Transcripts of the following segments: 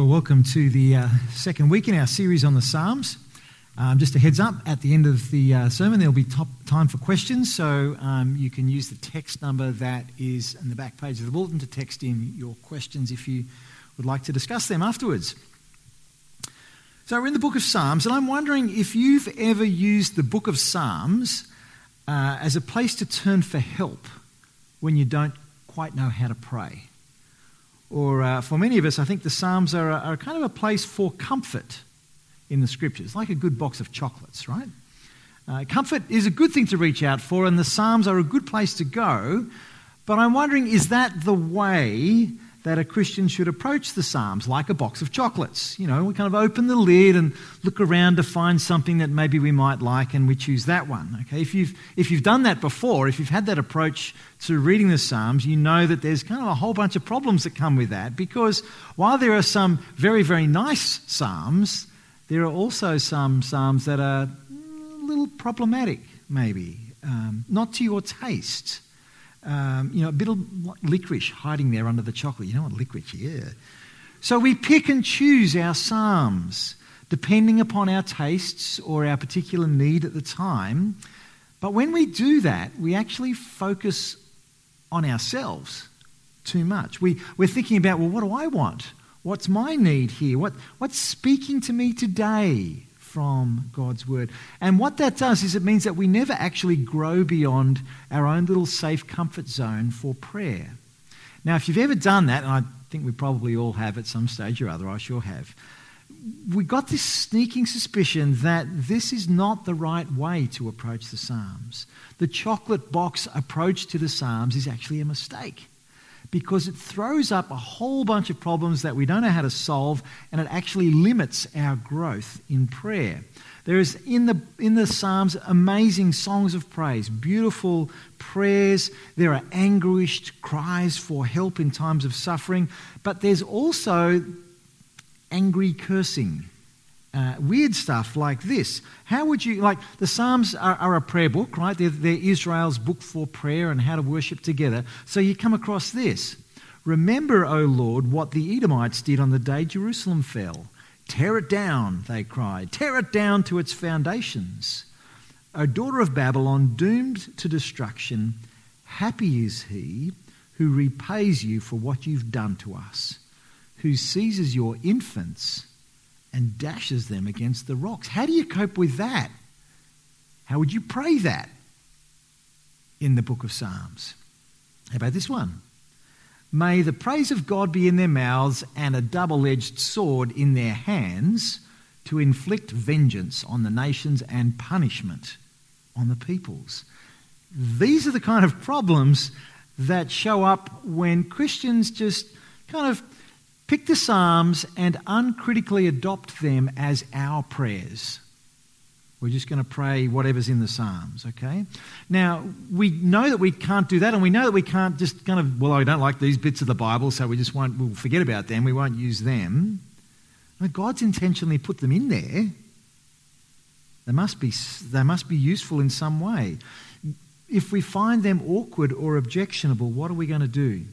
Well, welcome to the uh, second week in our series on the Psalms. Um, just a heads up, at the end of the uh, sermon, there'll be top, time for questions, so um, you can use the text number that is in the back page of the bulletin to text in your questions if you would like to discuss them afterwards. So, we're in the book of Psalms, and I'm wondering if you've ever used the book of Psalms uh, as a place to turn for help when you don't quite know how to pray. Or uh, for many of us, I think the Psalms are, are kind of a place for comfort in the Scriptures, like a good box of chocolates, right? Uh, comfort is a good thing to reach out for, and the Psalms are a good place to go. But I'm wondering, is that the way that a Christian should approach the Psalms like a box of chocolates. You know, we kind of open the lid and look around to find something that maybe we might like and we choose that one. Okay, if you've, if you've done that before, if you've had that approach to reading the Psalms, you know that there's kind of a whole bunch of problems that come with that because while there are some very, very nice Psalms, there are also some Psalms that are a little problematic, maybe, um, not to your taste. Um, you know, a bit of licorice hiding there under the chocolate. You know what licorice? Yeah. So we pick and choose our psalms depending upon our tastes or our particular need at the time. But when we do that, we actually focus on ourselves too much. We, we're thinking about, well, what do I want? What's my need here? What, what's speaking to me today? From God's word. And what that does is it means that we never actually grow beyond our own little safe comfort zone for prayer. Now, if you've ever done that, and I think we probably all have at some stage or other, I sure have, we got this sneaking suspicion that this is not the right way to approach the Psalms. The chocolate box approach to the Psalms is actually a mistake because it throws up a whole bunch of problems that we don't know how to solve and it actually limits our growth in prayer. There is in the, in the Psalms amazing songs of praise, beautiful prayers. There are anguished cries for help in times of suffering, but there's also angry cursing uh, weird stuff like this. How would you, like, the Psalms are, are a prayer book, right? They're, they're, Israel's book for prayer and how to worship together. So you come across this Remember, O Lord, what the Edomites did on the day Jerusalem fell. Tear it down, they cried. Tear it down to its foundations. O daughter of Babylon, doomed to destruction, happy is he who repays you for what you've done to us, who seizes your infants and dashes them against the rocks. How do you cope with that? How would you pray that in the book of Psalms? How about this one? May the praise of God be in their mouths and a double edged sword in their hands to inflict vengeance on the nations and punishment on the peoples. These are the kind of problems that show up when Christians just kind of pick the Psalms and uncritically adopt them as our prayers. We're just going to pray whatever's in the Psalms, okay? Now, we know that we can't do that, and we know that we can't just kind of, well, I don't like these bits of the Bible, so we just won't, we'll forget about them, we won't use them. God's intentionally put them in there. They must be, they must be useful in some way. If we find them awkward or objectionable, what are we going to do?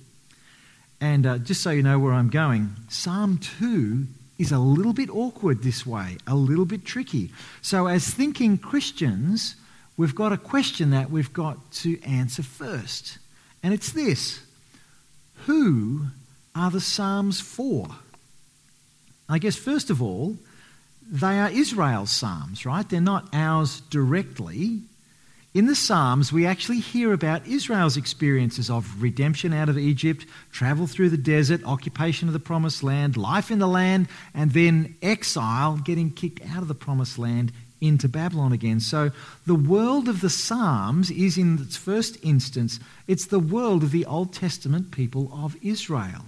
And uh, just so you know where I'm going, Psalm 2 is a little bit awkward this way, a little bit tricky. So, as thinking Christians, we've got a question that we've got to answer first. And it's this Who are the Psalms for? I guess, first of all, they are Israel's Psalms, right? They're not ours directly. In the Psalms, we actually hear about Israel's experiences of redemption out of Egypt, travel through the desert, occupation of the promised land, life in the land, and then exile, getting kicked out of the promised land into Babylon again. So the world of the Psalms is, in its first instance, it's the world of the Old Testament people of Israel.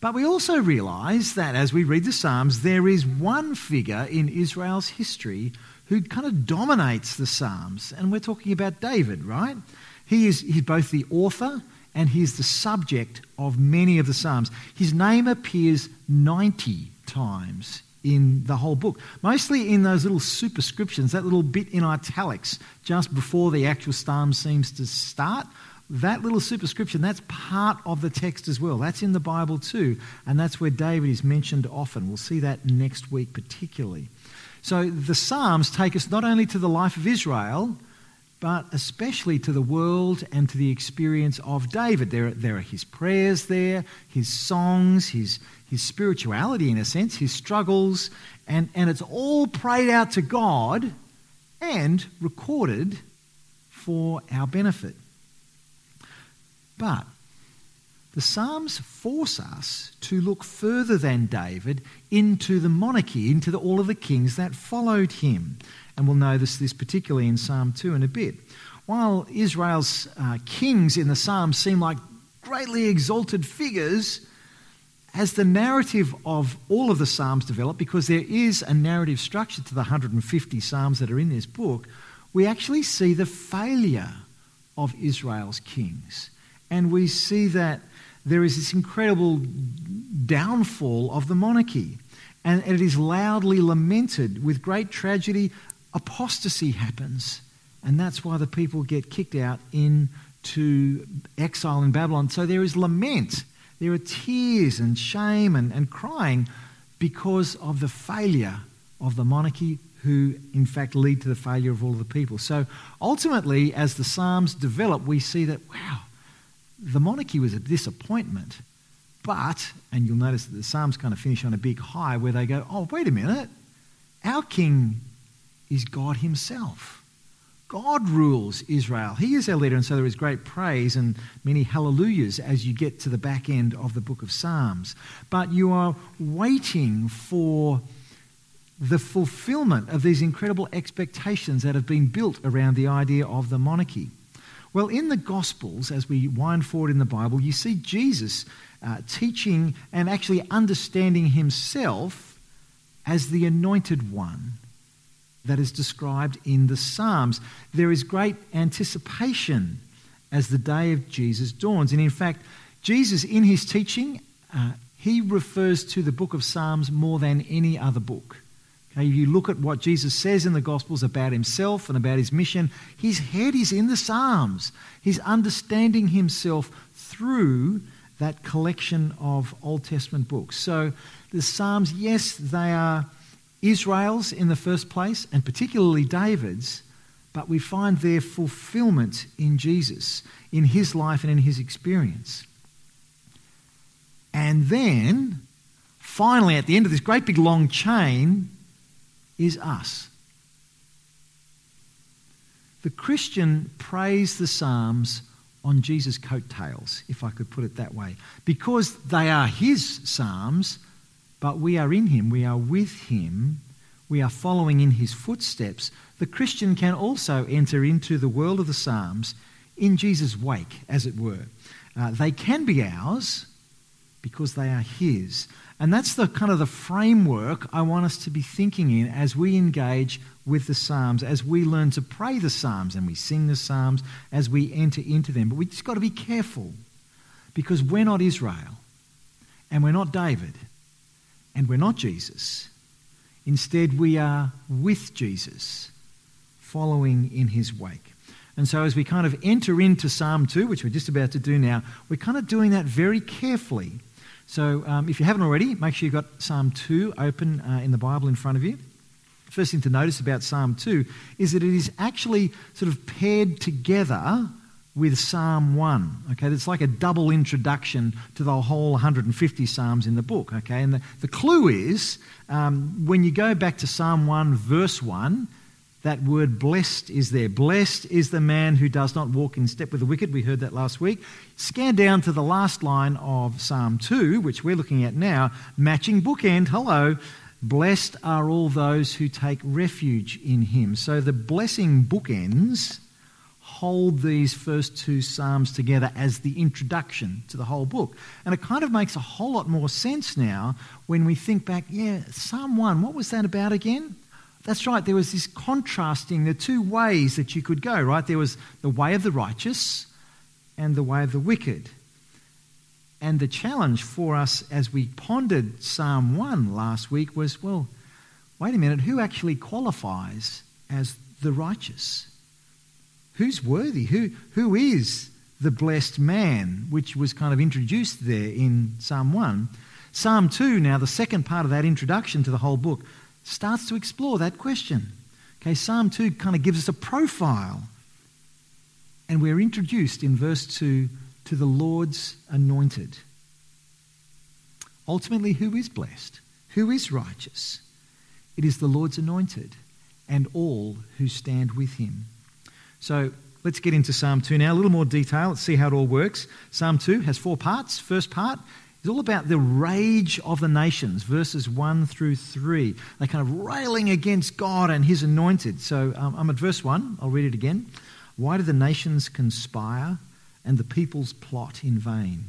But we also realize that as we read the Psalms, there is one figure in Israel's history who kind of dominates the Psalms. And we're talking about David, right? He is he's both the author and he's the subject of many of the Psalms. His name appears 90 times in the whole book, mostly in those little superscriptions, that little bit in italics just before the actual Psalm seems to start. that little superscription, that's part of the text as well. That's in the Bible too. And that's where David is mentioned often. We'll see that next week particularly. So the Psalms take us not only to the life of Israel, but especially to the world and to the experience of David. There, there are his prayers there, his songs, his, his spirituality in a sense, his struggles, and, and it's all prayed out to God and recorded for our benefit. But the Psalms force us to look further than David into the monarchy, into the, all of the kings that followed him. And we'll notice this particularly in Psalm 2 in a bit. While Israel's uh, kings in the Psalms seem like greatly exalted figures, as the narrative of all of the Psalms develop, because there is a narrative structure to the 150 Psalms that are in this book, we actually see the failure of Israel's kings and we see that there is this incredible downfall of the monarchy. And it is loudly lamented with great tragedy. Apostasy happens. And that's why the people get kicked out into exile in Babylon. So there is lament. There are tears and shame and, and crying because of the failure of the monarchy, who in fact lead to the failure of all of the people. So ultimately, as the Psalms develop, we see that, wow, the monarchy was a disappointment. But, and you'll notice that the Psalms kind of finish on a big high where they go, oh, wait a minute. Our king is God himself. God rules Israel. He is our leader, and so there is great praise and many hallelujahs as you get to the back end of the book of Psalms. But you are waiting for the fulfillment of these incredible expectations that have been built around the idea of the monarchy. Well, in the Gospels, as we wind forward in the Bible, you see Jesus uh, teaching and actually understanding himself as the anointed one that is described in the Psalms. There is great anticipation as the day of Jesus dawns. And in fact, Jesus, in his teaching, uh, he refers to the book of Psalms more than any other book. Okay, if you look at what Jesus says in the Gospels about himself and about his mission, his head is in the Psalms. He's understanding himself through that collection of Old Testament books. So the Psalms, yes, they are Israel's in the first place, and particularly David's, but we find their fulfillment in Jesus, in his life and in his experience. And then, finally, at the end of this great big long chain, is us. The Christian prays the Psalms on Jesus' coattails, if I could put it that way, because they are his Psalms, but we are in him, we are with him, we are following in his footsteps. The Christian can also enter into the world of the Psalms in Jesus' wake, as it were. Uh, they can be ours because they are his. And that's the kind of the framework I want us to be thinking in as we engage with the Psalms, as we learn to pray the Psalms and we sing the Psalms, as we enter into them. But we just got to be careful because we're not Israel and we're not David and we're not Jesus. Instead, we are with Jesus, following in his wake. And so, as we kind of enter into Psalm 2, which we're just about to do now, we're kind of doing that very carefully so um, if you haven't already, make sure you've got Psalm 2 open uh, in the Bible in front of you. First thing to notice about Psalm 2 is that it is actually sort of paired together with Psalm 1. Okay, it's like a double introduction to the whole 150 Psalms in the book. Okay, and the, the clue is um, when you go back to Psalm 1, verse 1, that word blessed is there. Blessed is the man who does not walk in step with the wicked. We heard that last week. Scan down to the last line of Psalm 2, which we're looking at now, matching bookend. Hello. Blessed are all those who take refuge in him. So the blessing bookends hold these first two Psalms together as the introduction to the whole book. And it kind of makes a whole lot more sense now when we think back, yeah, Psalm 1, what was that about again? That's right, there was this contrasting the two ways that you could go, right? There was the way of the righteous and the way of the wicked. And the challenge for us as we pondered Psalm 1 last week was well, wait a minute, who actually qualifies as the righteous? Who's worthy? Who, who is the blessed man, which was kind of introduced there in Psalm 1. Psalm 2, now the second part of that introduction to the whole book, starts to explore that question. Okay, Psalm 2 kind of gives us a profile. And we're introduced in verse 2 to the Lord's anointed. Ultimately, who is blessed? Who is righteous? It is the Lord's anointed and all who stand with him. So let's get into Psalm 2 now. A little more detail. Let's see how it all works. Psalm 2 has four parts. First part is all about the rage of the nations, verses 1 through 3. They're kind of railing against God and his anointed. So um, I'm at verse 1. I'll read it again. Why do the nations conspire and the peoples plot in vain?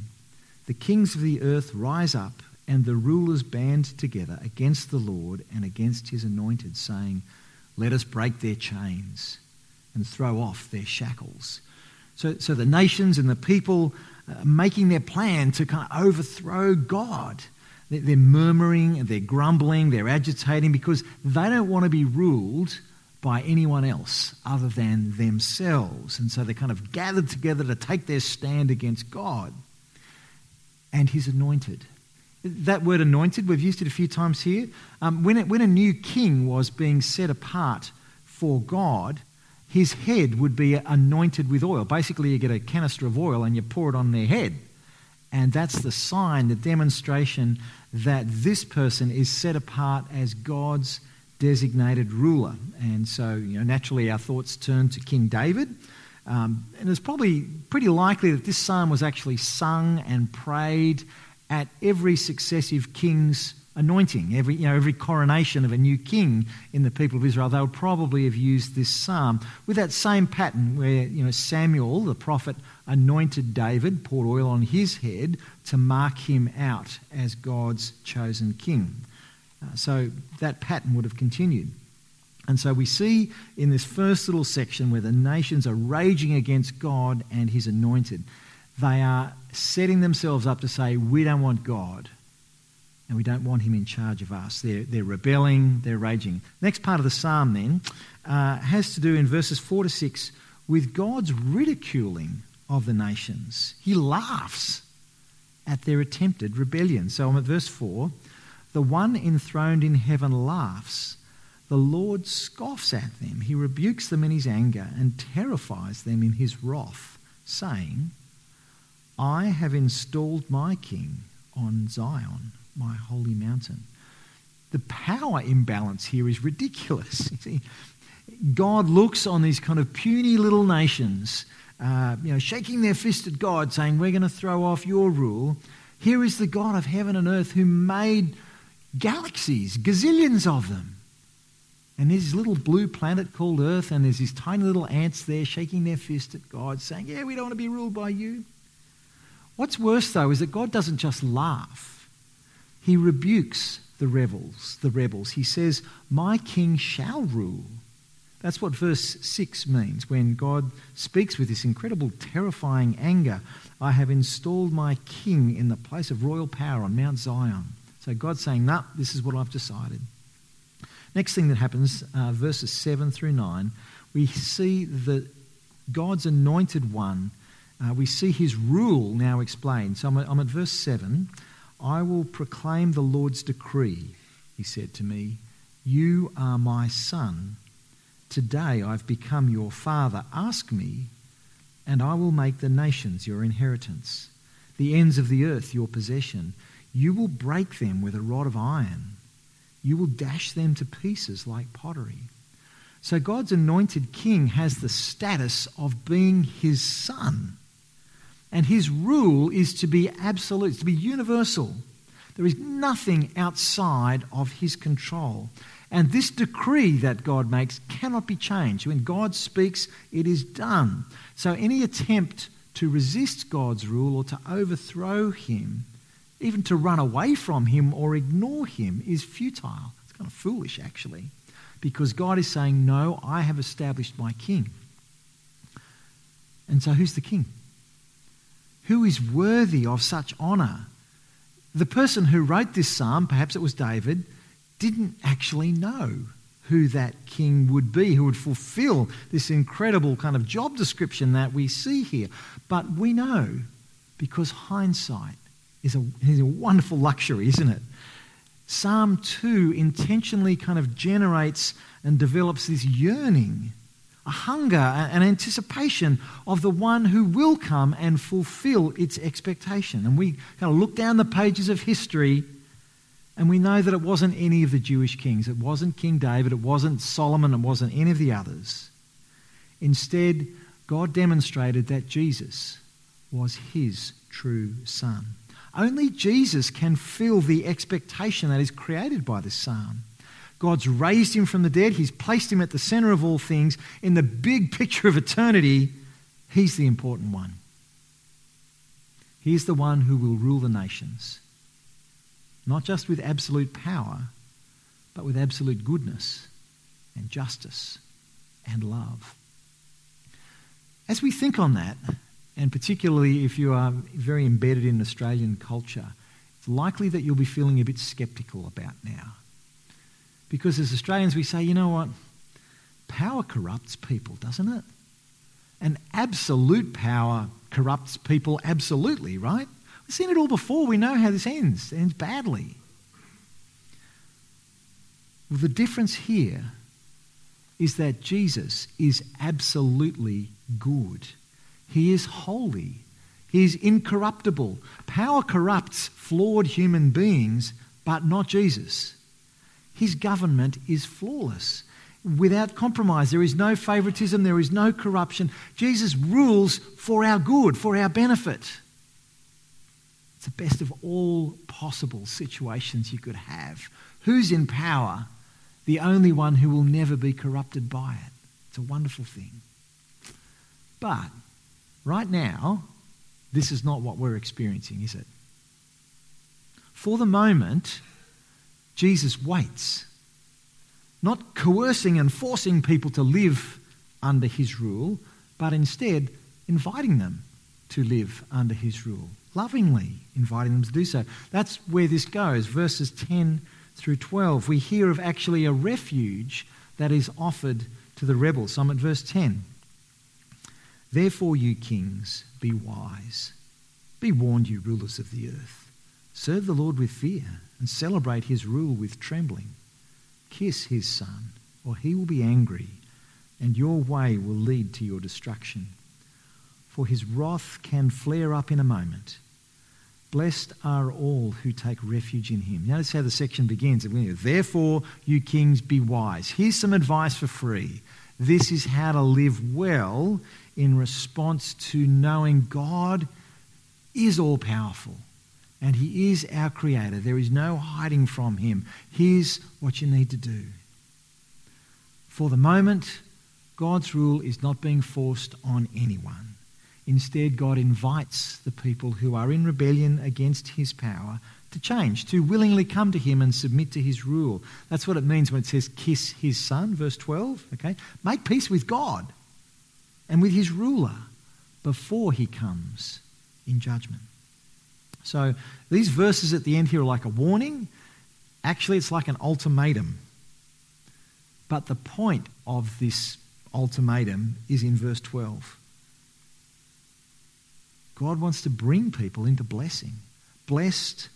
The kings of the earth rise up and the rulers band together against the Lord and against his anointed, saying, Let us break their chains and throw off their shackles. So, so the nations and the people making their plan to kind of overthrow God. They're, they're murmuring, they're grumbling, they're agitating because they don't want to be ruled by anyone else other than themselves. And so they kind of gathered together to take their stand against God and his anointed. That word anointed, we've used it a few times here. Um, when, it, when a new king was being set apart for God, his head would be anointed with oil. Basically, you get a canister of oil and you pour it on their head. And that's the sign, the demonstration that this person is set apart as God's designated ruler. And so, you know, naturally, our thoughts turn to King David. Um, and it's probably pretty likely that this psalm was actually sung and prayed at every successive king's anointing, every, you know, every coronation of a new king in the people of Israel, they would probably have used this psalm with that same pattern where you know, Samuel, the prophet, anointed David, poured oil on his head to mark him out as God's chosen king. Uh, so that pattern would have continued. And so we see in this first little section where the nations are raging against God and his anointed, they are setting themselves up to say, We don't want God and we don't want him in charge of us. They're, they're rebelling, they're raging. Next part of the psalm then uh, has to do in verses 4 to 6 with God's ridiculing of the nations. He laughs at their attempted rebellion. So I'm at verse 4. The one enthroned in heaven laughs. The Lord scoffs at them. He rebukes them in his anger and terrifies them in his wrath, saying, I have installed my king on Zion, my holy mountain. The power imbalance here is ridiculous. See, God looks on these kind of puny little nations, uh, you know, shaking their fist at God, saying, We're going to throw off your rule. Here is the God of heaven and earth who made galaxies, gazillions of them. And there's this little blue planet called Earth, and there's these tiny little ants there shaking their fist at God, saying, Yeah, we don't want to be ruled by you. What's worse, though, is that God doesn't just laugh, He rebukes the rebels. The rebels. He says, My king shall rule. That's what verse 6 means when God speaks with this incredible, terrifying anger. I have installed my king in the place of royal power on Mount Zion. So God's saying, nah, this is what I've decided. Next thing that happens, uh, verses 7 through 9, we see that God's anointed one uh, we see his rule now explained. So I'm at, I'm at verse 7. I will proclaim the Lord's decree, he said to me. You are my son. Today I've become your father. Ask me, and I will make the nations your inheritance, the ends of the earth your possession. You will break them with a rod of iron. You will dash them to pieces like pottery. So God's anointed king has the status of being his son. And his rule is to be absolute, to be universal. There is nothing outside of his control. And this decree that God makes cannot be changed. When God speaks, it is done. So any attempt to resist God's rule or to overthrow him, even to run away from him or ignore him, is futile. It's kind of foolish, actually, because God is saying, No, I have established my king. And so who's the king? Who is worthy of such honor? The person who wrote this psalm, perhaps it was David, didn't actually know who that king would be, who would fulfill this incredible kind of job description that we see here. But we know, because hindsight is a, is a wonderful luxury, isn't it? Psalm 2 intentionally kind of generates and develops this yearning, a hunger, an anticipation of the one who will come and fulfill its expectation. And we kind of look down the pages of history and we know that it wasn't any of the Jewish kings. It wasn't King David. It wasn't Solomon. It wasn't any of the others. Instead, God demonstrated that Jesus was his true son. Only Jesus can fill the expectation that is created by this psalm. God's raised him from the dead. He's placed him at the center of all things. In the big picture of eternity, he's the important one. He's the one who will rule the nations not just with absolute power, but with absolute goodness and justice and love. As we think on that, and particularly if you are very embedded in Australian culture, it's likely that you'll be feeling a bit sceptical about now. Because as Australians, we say, you know what? Power corrupts people, doesn't it? And absolute power corrupts people absolutely, right? We've seen it all before. We know how this ends. It ends badly. Well, the difference here is that Jesus is absolutely good. He is holy. He is incorruptible. Power corrupts flawed human beings, but not Jesus. His government is flawless. Without compromise, there is no favoritism, there is no corruption. Jesus rules for our good, for our benefit. It's the best of all possible situations you could have. Who's in power? The only one who will never be corrupted by it. It's a wonderful thing. But right now, this is not what we're experiencing, is it? For the moment, Jesus waits, not coercing and forcing people to live under his rule, but instead inviting them to live under his rule lovingly inviting them to do so. That's where this goes. Verses 10 through 12. We hear of actually a refuge that is offered to the rebels. So I'm at verse 10. Therefore, you kings, be wise. Be warned, you rulers of the earth. Serve the Lord with fear and celebrate his rule with trembling. Kiss his son, or he will be angry, and your way will lead to your destruction. For his wrath can flare up in a moment. Blessed are all who take refuge in him. Notice how the section begins. Therefore, you kings, be wise. Here's some advice for free. This is how to live well in response to knowing God is all powerful and he is our creator. There is no hiding from him. Here's what you need to do. For the moment, God's rule is not being forced on anyone. Instead, God invites the people who are in rebellion against his power to change, to willingly come to him and submit to his rule. That's what it means when it says kiss his son, verse 12. Okay? Make peace with God and with his ruler before he comes in judgment. So these verses at the end here are like a warning. Actually, it's like an ultimatum. But the point of this ultimatum is in verse 12. God wants to bring people into blessing. Blessed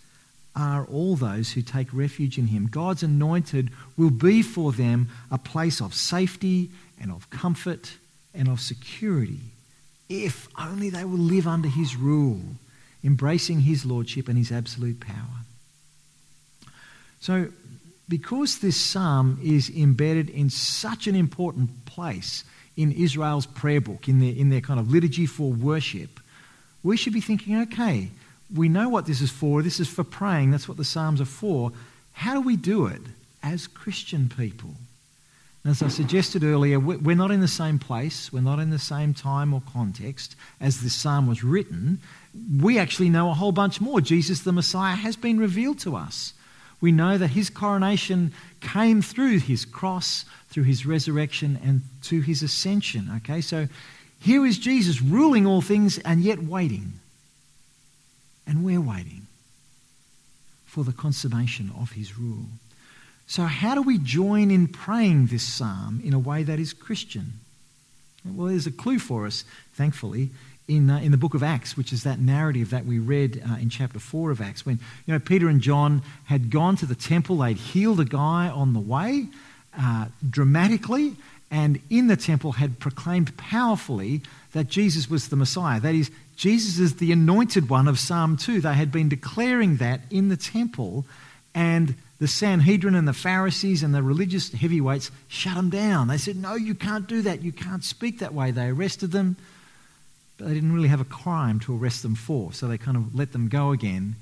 are all those who take refuge in him. God's anointed will be for them a place of safety and of comfort and of security if only they will live under his rule, embracing his lordship and his absolute power. So, because this psalm is embedded in such an important place in Israel's prayer book, in their, in their kind of liturgy for worship, we should be thinking, okay, we know what this is for. This is for praying. That's what the Psalms are for. How do we do it as Christian people? As I suggested earlier, we're not in the same place, we're not in the same time or context as this psalm was written. We actually know a whole bunch more. Jesus the Messiah has been revealed to us. We know that his coronation came through his cross, through his resurrection, and to his ascension. Okay, so here is Jesus ruling all things and yet waiting. And we're waiting for the consummation of his rule. So, how do we join in praying this psalm in a way that is Christian? Well, there's a clue for us, thankfully, in, uh, in the book of Acts, which is that narrative that we read uh, in chapter 4 of Acts, when you know, Peter and John had gone to the temple, they'd healed a guy on the way uh, dramatically, and in the temple had proclaimed powerfully that Jesus was the Messiah. That is, Jesus is the anointed one of Psalm 2. They had been declaring that in the temple, and the Sanhedrin and the Pharisees and the religious heavyweights shut them down. They said, No, you can't do that. You can't speak that way. They arrested them but they didn't really have a crime to arrest them for. So they kind of let them go again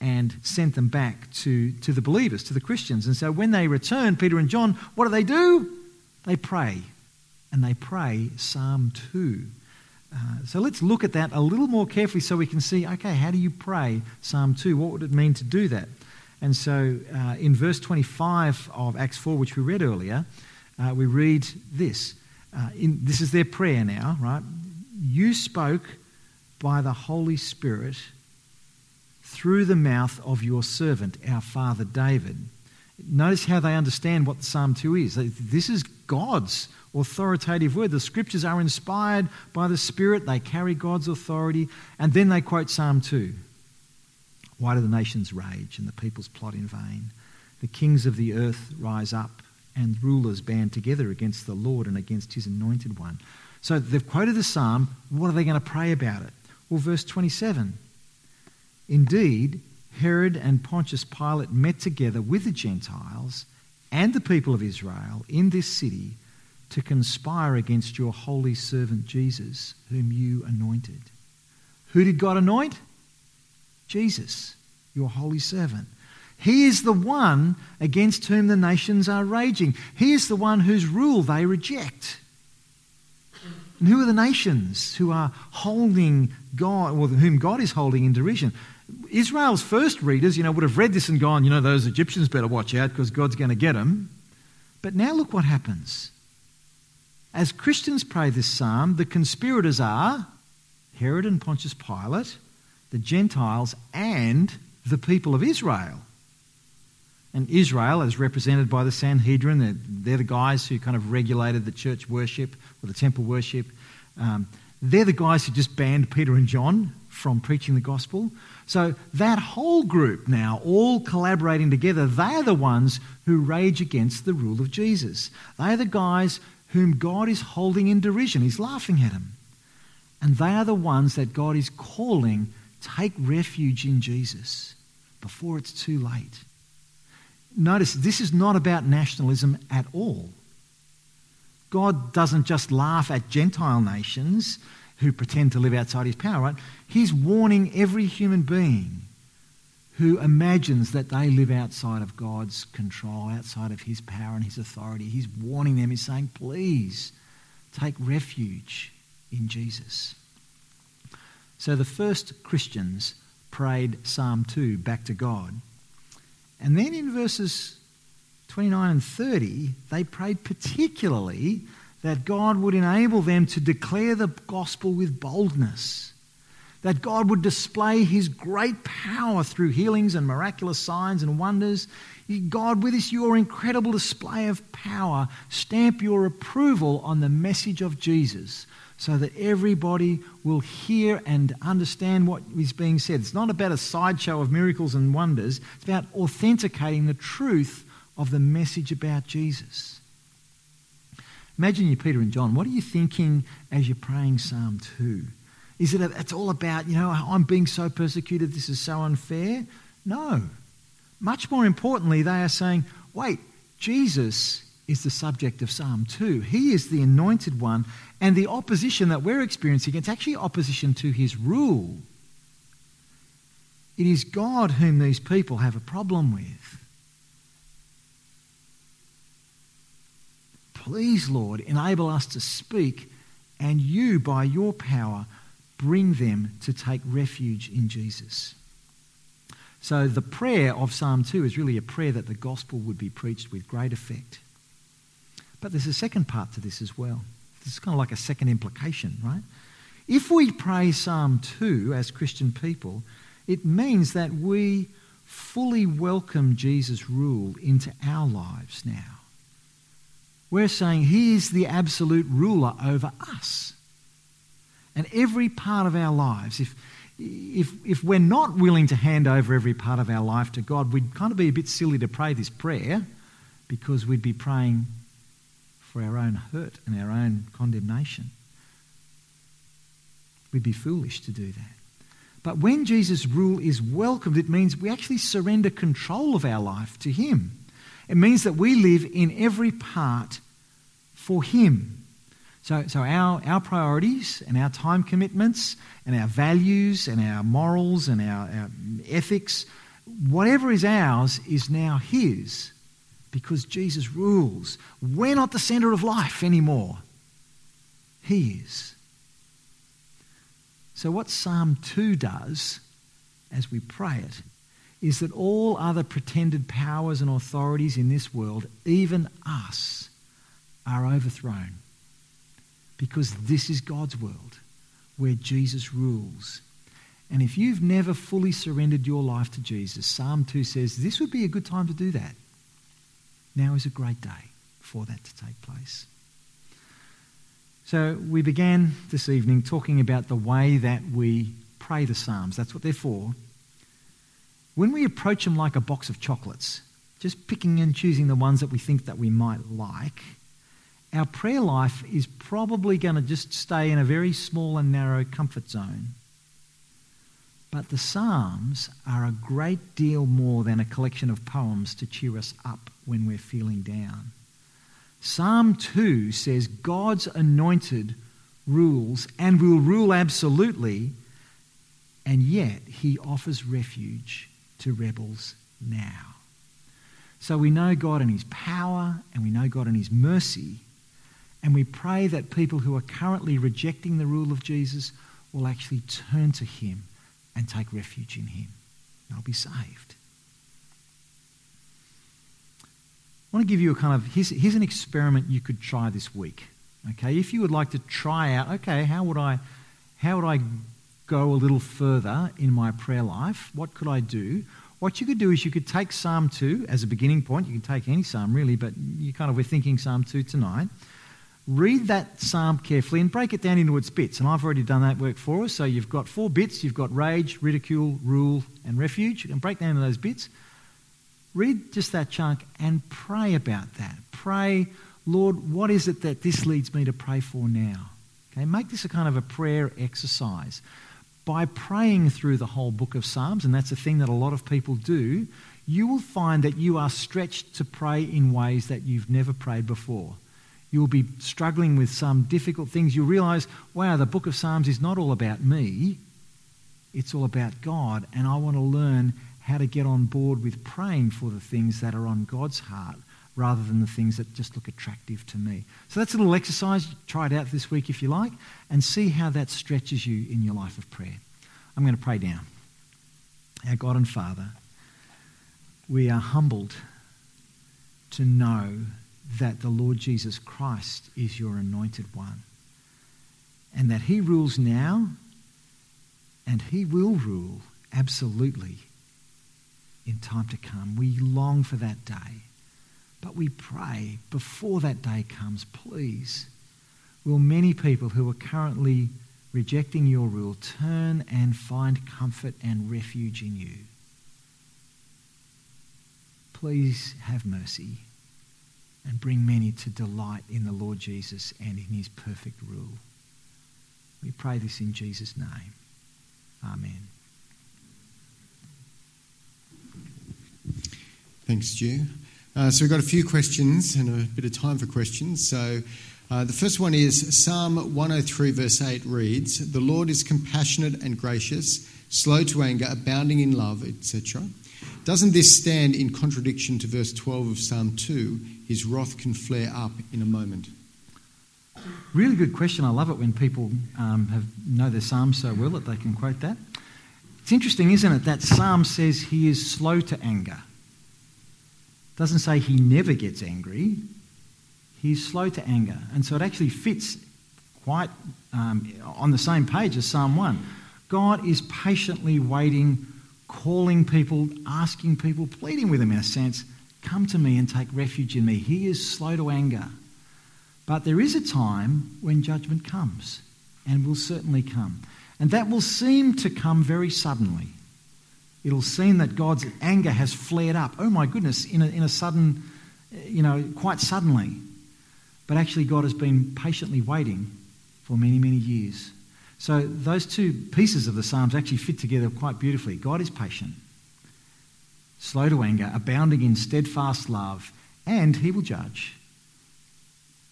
and sent them back to, to the believers, to the Christians. And so when they return, Peter and John, what do they do? They pray. And they pray Psalm 2. Uh, so let's look at that a little more carefully so we can see okay, how do you pray Psalm 2? What would it mean to do that? And so uh, in verse 25 of Acts 4, which we read earlier, uh, we read this. Uh, in, this is their prayer now, right? You spoke by the Holy Spirit through the mouth of your servant, our father David. Notice how they understand what Psalm 2 is. This is God's authoritative word. The scriptures are inspired by the Spirit, they carry God's authority, and then they quote Psalm 2. Why do the nations rage and the peoples plot in vain? The kings of the earth rise up, and rulers band together against the Lord and against his anointed one. So they've quoted the psalm. What are they going to pray about it? Well, verse 27. Indeed, Herod and Pontius Pilate met together with the Gentiles and the people of Israel in this city to conspire against your holy servant Jesus, whom you anointed. Who did God anoint? Jesus, your holy servant. He is the one against whom the nations are raging. He is the one whose rule they reject. And who are the nations who are holding God, or whom God is holding in derision? Israel's first readers, you know, would have read this and gone, you know, those Egyptians better watch out because God's going to get them. But now look what happens. As Christians pray this psalm, the conspirators are Herod and Pontius Pilate, the Gentiles, and the people of Israel. And Israel, as represented by the Sanhedrin, they're, they're, the guys who kind of regulated the church worship or the temple worship. Um, they're the guys who just banned Peter and John from preaching the gospel. So that whole group now, all collaborating together, they are the ones who rage against the rule of Jesus. They are the guys whom God is holding in derision. He's laughing at them. And they are the ones that God is calling, take refuge in Jesus before it's too late. Notice this is not about nationalism at all. God doesn't just laugh at Gentile nations who pretend to live outside his power, right? He's warning every human being who imagines that they live outside of God's control, outside of his power and his authority. He's warning them, he's saying, please take refuge in Jesus. So the first Christians prayed Psalm 2 back to God. And then in verses 29 and 30, they prayed particularly that God would enable them to declare the gospel with boldness, that God would display his great power through healings and miraculous signs and wonders. God, with this your incredible display of power, stamp your approval on the message of Jesus so that everybody will hear and understand what is being said. It's not about a sideshow of miracles and wonders, it's about authenticating the truth of the message about Jesus. Imagine you, Peter and John. What are you thinking as you're praying Psalm 2? Is it a, it's all about, you know, I'm being so persecuted, this is so unfair? No. Much more importantly, they are saying, wait, Jesus is the subject of Psalm 2. He is the anointed one, and the opposition that we're experiencing, it's actually opposition to his rule. It is God whom these people have a problem with. Please, Lord, enable us to speak, and you, by your power, bring them to take refuge in Jesus. So, the prayer of Psalm 2 is really a prayer that the gospel would be preached with great effect. But there's a second part to this as well. This is kind of like a second implication, right? If we pray Psalm 2 as Christian people, it means that we fully welcome Jesus' rule into our lives now. We're saying He is the absolute ruler over us. And every part of our lives, if, if, if we're not willing to hand over every part of our life to God, we'd kind of be a bit silly to pray this prayer because we'd be praying for our own hurt and our own condemnation. We'd be foolish to do that. But when Jesus' rule is welcomed, it means we actually surrender control of our life to Him. It means that we live in every part for Him. So, so our, our priorities and our time commitments and our values and our morals and our, our ethics, whatever is ours is now His because Jesus rules. We're not the center of life anymore. He is. So, what Psalm 2 does as we pray it is that all other pretended powers and authorities in this world, even us, are overthrown. Because this is God's world where Jesus rules. And if you've never fully surrendered your life to Jesus, Psalm 2 says this would be a good time to do that. Now is a great day for that to take place. So we began this evening talking about the way that we pray the Psalms. That's what they're for. When we approach them like a box of chocolates, just picking and choosing the ones that we think that we might like, our prayer life is probably going to just stay in a very small and narrow comfort zone. But the Psalms are a great deal more than a collection of poems to cheer us up when we're feeling down. Psalm 2 says God's anointed rules and will rule absolutely, and yet he offers refuge to rebels now. So we know God and his power, and we know God and his mercy, and we pray that people who are currently rejecting the rule of Jesus will actually turn to him and take refuge in him. They'll be saved. I want to give you a kind of here's, here's an experiment you could try this week. Okay, if you would like to try out, okay, how would I, how would I go a little further in my prayer life? What could I do? What you could do is you could take Psalm 2 as a beginning point. You can take any psalm really, but you kind of we're thinking Psalm 2 tonight. Read that psalm carefully and break it down into its bits. And I've already done that work for us. So you've got four bits. You've got rage, ridicule, rule, and refuge. You can break down those bits. Read just that chunk and pray about that. Pray, Lord, what is it that this leads me to pray for now? Okay, make this a kind of a prayer exercise. By praying through the whole book of Psalms, and that's a thing that a lot of people do, you will find that you are stretched to pray in ways that you've never prayed before. You'll be struggling with some difficult things. You'll realize, wow, the book of Psalms is not all about me, it's all about God, and I want to learn how to get on board with praying for the things that are on God's heart rather than the things that just look attractive to me. So that's a little exercise. Try it out this week if you like and see how that stretches you in your life of prayer. I'm going to pray now. Our God and Father, we are humbled to know that the Lord Jesus Christ is your anointed one and that he rules now and he will rule absolutely in time to come. We long for that day. But we pray before that day comes, please, will many people who are currently rejecting your rule turn and find comfort and refuge in you? Please have mercy and bring many to delight in the Lord Jesus and in his perfect rule. We pray this in Jesus' name. Amen. Thanks, Stu. Uh, so we've got a few questions and a bit of time for questions. So uh, the first one is Psalm 103, verse 8 reads, The Lord is compassionate and gracious, slow to anger, abounding in love, etc. Doesn't this stand in contradiction to verse 12 of Psalm 2? His wrath can flare up in a moment. Really good question. I love it when people um, have, know their psalms so well that they can quote that. It's interesting, isn't it, that psalm says he is slow to anger doesn't say he never gets angry. He's slow to anger. And so it actually fits quite um, on the same page as Psalm 1. God is patiently waiting calling people, asking people, pleading with them in a sense, come to me and take refuge in me. He is slow to anger. But there is a time when judgment comes and will certainly come. And that will seem to come very suddenly. It'll seem that God's anger has flared up. Oh my goodness, in a, in a sudden, eh, you know, quite suddenly. But actually, God has been patiently waiting for many, many years. So those two pieces of the Psalms actually fit together quite beautifully. God is patient, slow to anger, abounding in steadfast love, and he will judge.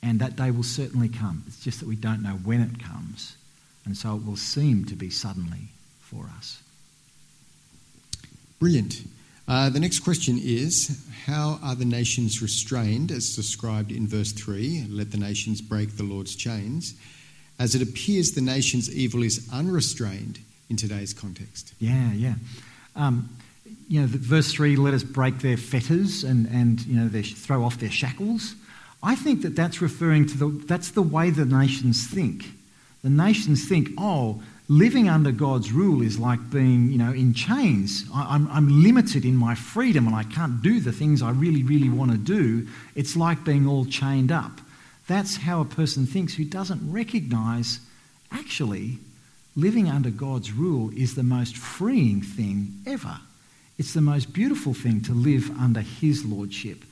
And that day will certainly come. It's just that we don't know when it comes. And so it will seem to be suddenly for us. Brilliant. Uh, the next question is How are the nations restrained, as described in verse 3? Let the nations break the Lord's chains. As it appears, the nation's evil is unrestrained in today's context. Yeah, yeah. Um, you know, verse 3 let us break their fetters and, and you know, they throw off their shackles. I think that that's referring to the, that's the way the nations think. The nations think, oh, living under God's rule is like being, you know, in chains. I, am I'm limited in my freedom and I can't do the things I really, really want to do. It's like being all chained up. That's how a person thinks who doesn't recognize actually living under God's rule is the most freeing thing ever. It's the most beautiful thing to live under His lordship.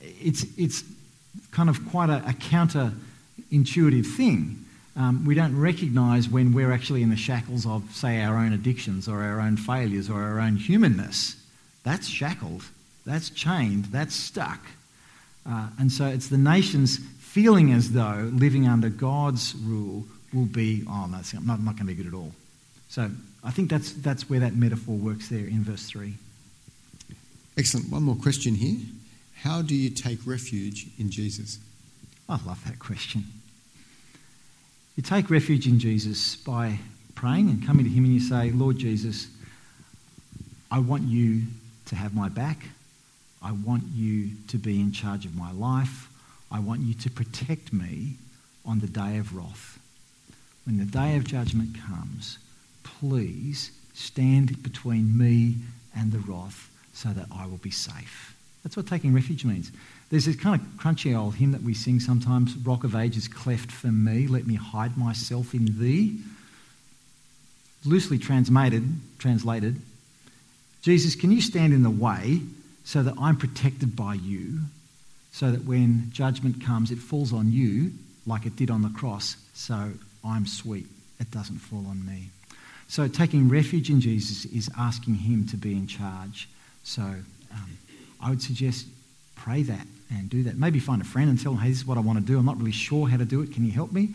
It's, it's kind of quite a, a counterintuitive thing um, we don't recognize when we're actually in the shackles of, say, our own addictions or our own failures or our own humanness. That's shackled, that's chained, that's stuck. Uh, and so it's the nations feeling as though living under God's rule will be, oh, no, I'm not, not going to be good at all. So I think that's, that's where that metaphor works there in verse 3. Excellent. One more question here. How do you take refuge in Jesus? I love that question. You take refuge in Jesus by praying and coming to Him and you say, Lord Jesus, I want you to have my back. I want you to be in charge of my life. I want you to protect me on the day of wrath. When the day of judgment comes, please stand between me and the wrath so that I will be safe. That's what taking refuge means. There's this kind of crunchy old hymn that we sing sometimes Rock of Ages cleft for me, let me hide myself in thee. Loosely translated, translated, Jesus, can you stand in the way so that I'm protected by you, so that when judgment comes, it falls on you like it did on the cross, so I'm sweet. It doesn't fall on me. So taking refuge in Jesus is asking Him to be in charge. So um, I would suggest pray that and do that. Maybe find a friend and tell them, hey, this is what I want to do. I'm not really sure how to do it. Can you help me?